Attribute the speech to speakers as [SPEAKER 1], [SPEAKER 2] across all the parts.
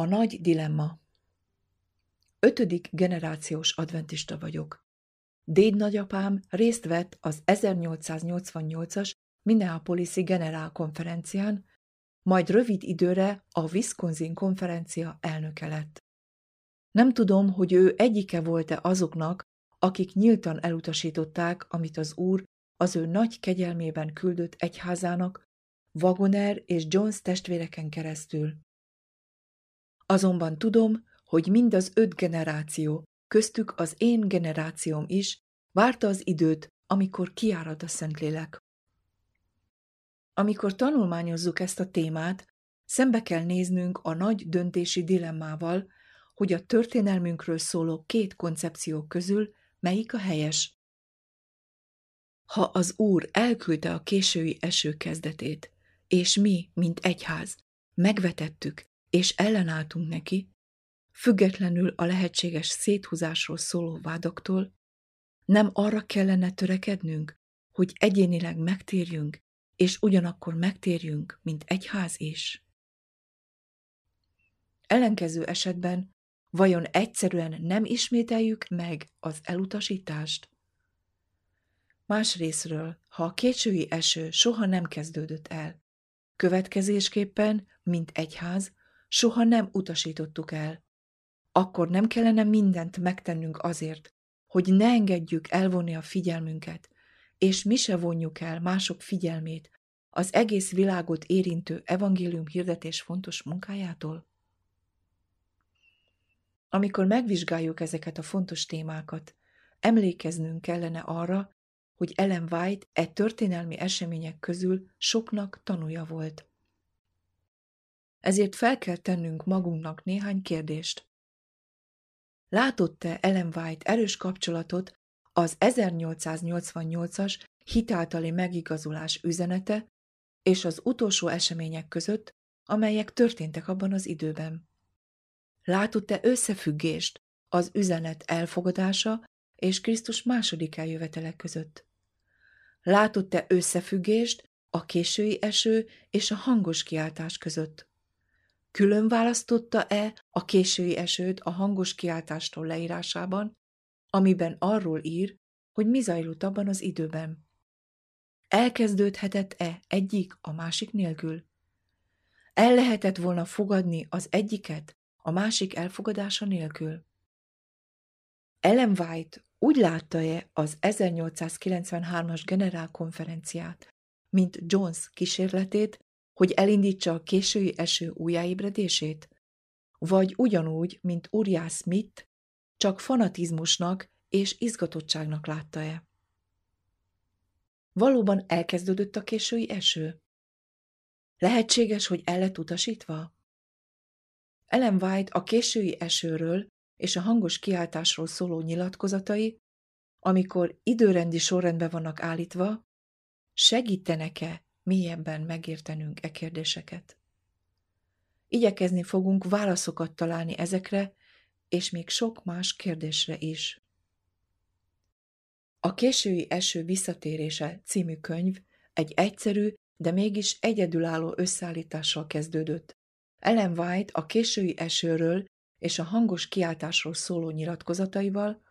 [SPEAKER 1] A nagy dilemma Ötödik generációs adventista vagyok. Déd nagyapám részt vett az 1888-as Minneapolis-i generál konferencián, majd rövid időre a Wisconsin konferencia elnöke lett. Nem tudom, hogy ő egyike volt-e azoknak, akik nyíltan elutasították, amit az úr az ő nagy kegyelmében küldött egyházának, Wagoner és Jones testvéreken keresztül. Azonban tudom, hogy mind az öt generáció, köztük az én generációm is, várta az időt, amikor kiárad a Szentlélek. Amikor tanulmányozzuk ezt a témát, szembe kell néznünk a nagy döntési dilemmával, hogy a történelmünkről szóló két koncepció közül melyik a helyes. Ha az Úr elküldte a késői eső kezdetét, és mi, mint egyház, megvetettük és ellenálltunk neki, függetlenül a lehetséges széthúzásról szóló vádaktól, nem arra kellene törekednünk, hogy egyénileg megtérjünk, és ugyanakkor megtérjünk, mint egyház is? Ellenkező esetben vajon egyszerűen nem ismételjük meg az elutasítást? Másrésztről, ha a késői eső soha nem kezdődött el, következésképpen, mint egyház, soha nem utasítottuk el, akkor nem kellene mindent megtennünk azért, hogy ne engedjük elvonni a figyelmünket, és mi se vonjuk el mások figyelmét az egész világot érintő evangélium hirdetés fontos munkájától? Amikor megvizsgáljuk ezeket a fontos témákat, emlékeznünk kellene arra, hogy Ellen White e történelmi események közül soknak tanúja volt. Ezért fel kell tennünk magunknak néhány kérdést. Látott-e Ellen White erős kapcsolatot az 1888-as hitáltali megigazulás üzenete és az utolsó események között, amelyek történtek abban az időben? Látott-e összefüggést az üzenet elfogadása és Krisztus második eljövetele között? Látott-e összefüggést a késői eső és a hangos kiáltás között? Külön választotta-e a késői esőt a hangos kiáltástól leírásában, amiben arról ír, hogy mi zajlott abban az időben? Elkezdődhetett-e egyik a másik nélkül? El lehetett volna fogadni az egyiket a másik elfogadása nélkül? Ellen White úgy látta-e az 1893-as generálkonferenciát, mint Jones kísérletét, hogy elindítsa a késői eső újjáébredését? Vagy ugyanúgy, mint Uriah Smith, csak fanatizmusnak és izgatottságnak látta-e? Valóban elkezdődött a késői eső? Lehetséges, hogy el lett utasítva? Ellen White a késői esőről és a hangos kiáltásról szóló nyilatkozatai, amikor időrendi sorrendbe vannak állítva, segítenek-e mélyebben megértenünk e kérdéseket? Igyekezni fogunk válaszokat találni ezekre, és még sok más kérdésre is. A késői eső visszatérése című könyv egy egyszerű, de mégis egyedülálló összeállítással kezdődött. Ellen White a késői esőről és a hangos kiáltásról szóló nyilatkozataival,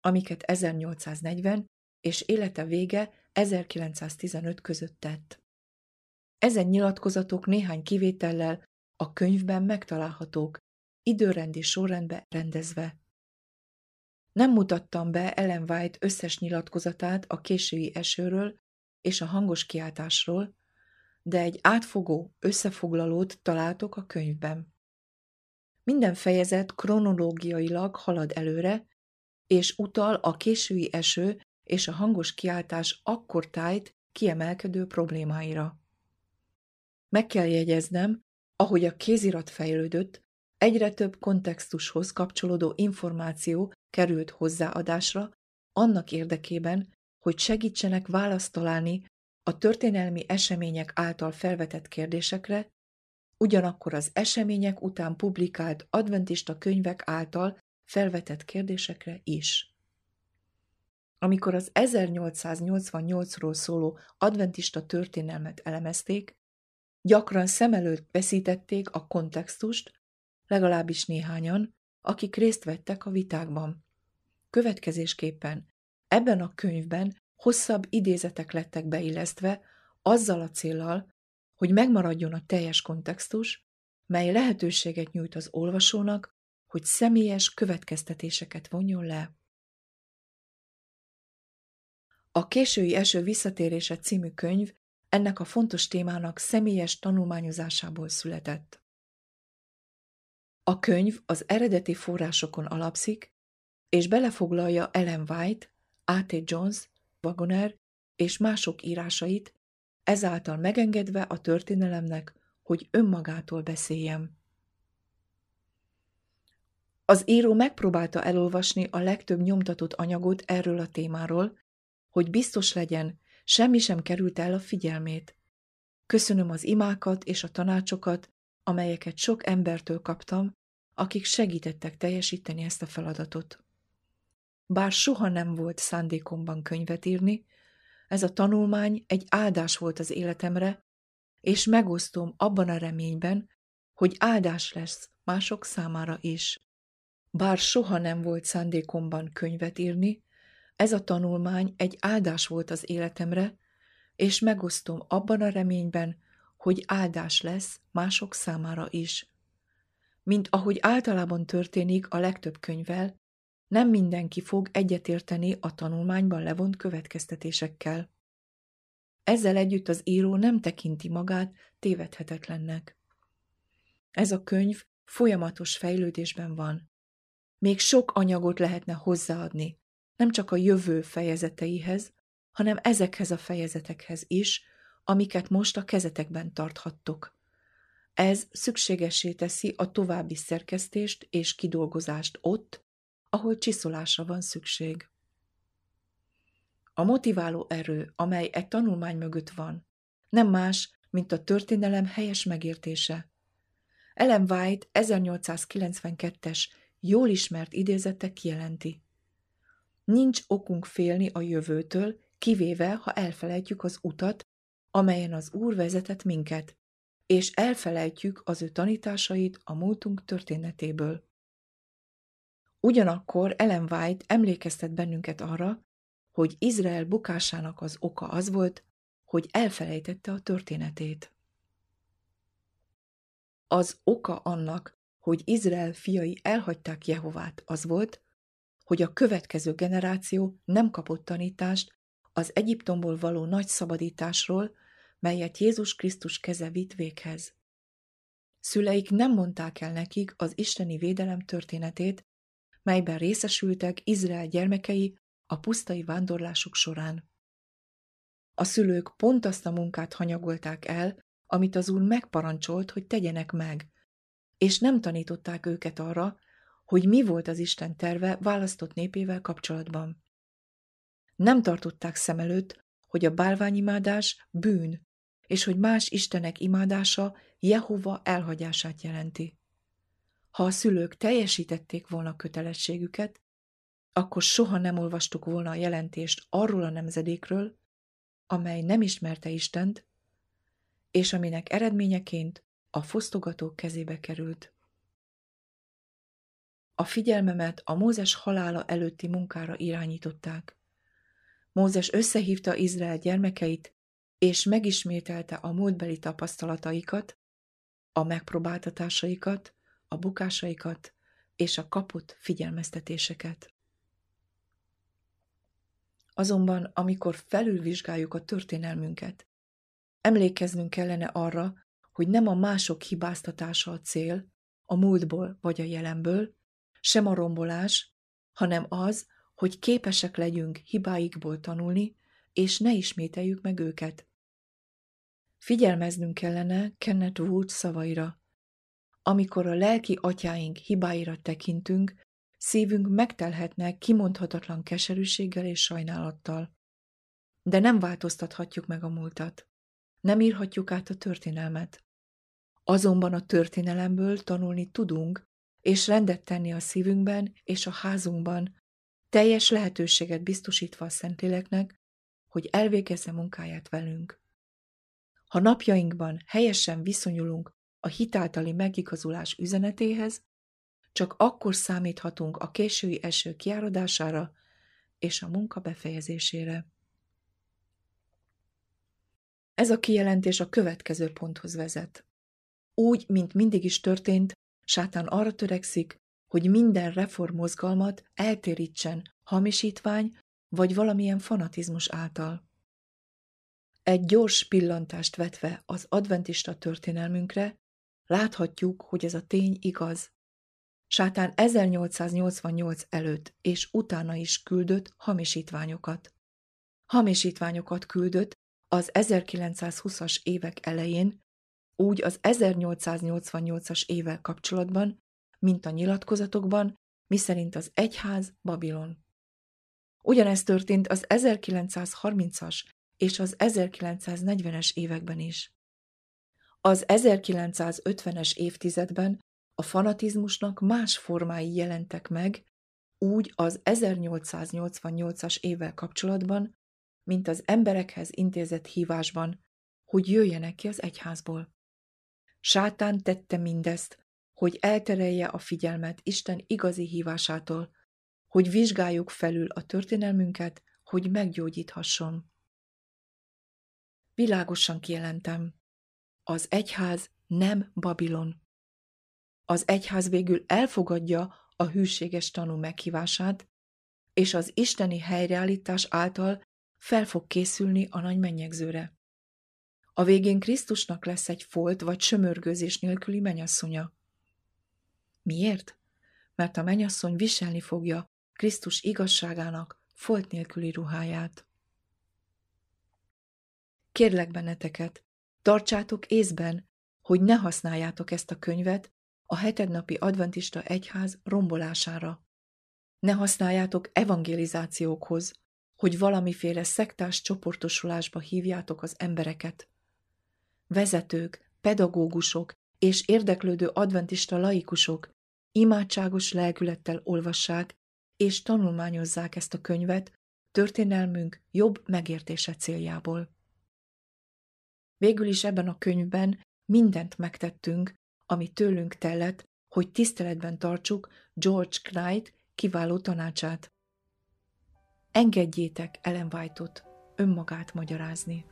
[SPEAKER 1] amiket 1840 és élete vége 1915 között tett. Ezen nyilatkozatok néhány kivétellel a könyvben megtalálhatók, időrendi sorrendbe rendezve. Nem mutattam be Ellen White összes nyilatkozatát a késői esőről és a hangos kiáltásról, de egy átfogó összefoglalót találtok a könyvben. Minden fejezet kronológiailag halad előre, és utal a késői eső és a hangos kiáltás akkor tájt kiemelkedő problémáira. Meg kell jegyeznem, ahogy a kézirat fejlődött, egyre több kontextushoz kapcsolódó információ került hozzáadásra, annak érdekében, hogy segítsenek választ találni a történelmi események által felvetett kérdésekre, ugyanakkor az események után publikált adventista könyvek által felvetett kérdésekre is. Amikor az 1888-ról szóló adventista történelmet elemezték, gyakran szem előtt veszítették a kontextust, legalábbis néhányan, akik részt vettek a vitákban. Következésképpen ebben a könyvben hosszabb idézetek lettek beillesztve, azzal a céllal, hogy megmaradjon a teljes kontextus, mely lehetőséget nyújt az olvasónak, hogy személyes következtetéseket vonjon le. A késői eső visszatérése című könyv ennek a fontos témának személyes tanulmányozásából született. A könyv az eredeti forrásokon alapszik, és belefoglalja Ellen White, A.T. Jones, Wagoner és mások írásait, ezáltal megengedve a történelemnek, hogy önmagától beszéljem. Az író megpróbálta elolvasni a legtöbb nyomtatott anyagot erről a témáról, hogy biztos legyen, semmi sem került el a figyelmét. Köszönöm az imákat és a tanácsokat, amelyeket sok embertől kaptam, akik segítettek teljesíteni ezt a feladatot. Bár soha nem volt szándékomban könyvet írni, ez a tanulmány egy áldás volt az életemre, és megosztom abban a reményben, hogy áldás lesz mások számára is. Bár soha nem volt szándékomban könyvet írni, ez a tanulmány egy áldás volt az életemre, és megosztom abban a reményben, hogy áldás lesz mások számára is. Mint ahogy általában történik a legtöbb könyvvel, nem mindenki fog egyetérteni a tanulmányban levont következtetésekkel. Ezzel együtt az író nem tekinti magát tévedhetetlennek. Ez a könyv folyamatos fejlődésben van. Még sok anyagot lehetne hozzáadni, nem csak a jövő fejezeteihez, hanem ezekhez a fejezetekhez is, amiket most a kezetekben tarthattok. Ez szükségesé teszi a további szerkesztést és kidolgozást ott, ahol csiszolásra van szükség. A motiváló erő, amely egy tanulmány mögött van, nem más, mint a történelem helyes megértése. Ellen White 1892-es, jól ismert idézete kijelenti. Nincs okunk félni a jövőtől, kivéve, ha elfelejtjük az utat, amelyen az Úr vezetett minket, és elfelejtjük az ő tanításait a múltunk történetéből. Ugyanakkor Ellen White emlékeztet bennünket arra, hogy Izrael bukásának az oka az volt, hogy elfelejtette a történetét. Az oka annak, hogy Izrael fiai elhagyták Jehovát, az volt, hogy a következő generáció nem kapott tanítást az Egyiptomból való nagy szabadításról, melyet Jézus Krisztus keze vitt véghez. Szüleik nem mondták el nekik az isteni védelem történetét, melyben részesültek Izrael gyermekei a pusztai vándorlásuk során. A szülők pont azt a munkát hanyagolták el, amit az úr megparancsolt, hogy tegyenek meg, és nem tanították őket arra, hogy mi volt az Isten terve választott népével kapcsolatban. Nem tartották szem előtt, hogy a bálványimádás bűn, és hogy más istenek imádása Jehova elhagyását jelenti. Ha a szülők teljesítették volna kötelességüket, akkor soha nem olvastuk volna a jelentést arról a nemzedékről, amely nem ismerte Istent, és aminek eredményeként a fosztogatók kezébe került. A figyelmemet a Mózes halála előtti munkára irányították. Mózes összehívta Izrael gyermekeit, és megismételte a múltbeli tapasztalataikat, a megpróbáltatásaikat, a bukásaikat és a kapott figyelmeztetéseket. Azonban, amikor felülvizsgáljuk a történelmünket, emlékeznünk kellene arra, hogy nem a mások hibáztatása a cél, a múltból vagy a jelenből, sem a rombolás, hanem az, hogy képesek legyünk hibáikból tanulni, és ne ismételjük meg őket. Figyelmeznünk kellene Kenneth Wood szavaira. Amikor a lelki atyáink hibáira tekintünk, szívünk megtelhetne kimondhatatlan keserűséggel és sajnálattal. De nem változtathatjuk meg a múltat. Nem írhatjuk át a történelmet. Azonban a történelemből tanulni tudunk, és rendet tenni a szívünkben és a házunkban, teljes lehetőséget biztosítva a Szentléleknek, hogy elvégezze munkáját velünk. Ha napjainkban helyesen viszonyulunk a hitáltali megigazulás üzenetéhez, csak akkor számíthatunk a késői eső kiáradására és a munka befejezésére. Ez a kijelentés a következő ponthoz vezet. Úgy, mint mindig is történt, sátán arra törekszik, hogy minden reformmozgalmat eltérítsen hamisítvány vagy valamilyen fanatizmus által. Egy gyors pillantást vetve az adventista történelmünkre, láthatjuk, hogy ez a tény igaz. Sátán 1888 előtt és utána is küldött hamisítványokat. Hamisítványokat küldött az 1920-as évek elején, úgy az 1888-as évvel kapcsolatban, mint a nyilatkozatokban, miszerint az egyház Babilon. Ugyanezt történt az 1930-as és az 1940-es években is. Az 1950-es évtizedben a fanatizmusnak más formái jelentek meg, úgy az 1888-as évvel kapcsolatban, mint az emberekhez intézett hívásban, hogy jöjjenek ki az egyházból. Sátán tette mindezt, hogy elterelje a figyelmet Isten igazi hívásától, hogy vizsgáljuk felül a történelmünket, hogy meggyógyíthasson. Világosan kijelentem, az egyház nem Babilon. Az egyház végül elfogadja a hűséges tanú meghívását, és az isteni helyreállítás által fel fog készülni a nagy mennyegzőre. A végén Krisztusnak lesz egy folt vagy sömörgőzés nélküli menyasszonya. Miért? Mert a menyasszony viselni fogja Krisztus igazságának folt nélküli ruháját. Kérlek benneteket, tartsátok észben, hogy ne használjátok ezt a könyvet a hetednapi adventista egyház rombolására. Ne használjátok evangelizációkhoz, hogy valamiféle szektás csoportosulásba hívjátok az embereket. Vezetők, pedagógusok és érdeklődő adventista laikusok imádságos lelkülettel olvassák és tanulmányozzák ezt a könyvet történelmünk jobb megértése céljából. Végül is ebben a könyvben mindent megtettünk, ami tőlünk tellett, hogy tiszteletben tartsuk George Knight kiváló tanácsát. Engedjétek Ellen White-ot önmagát magyarázni.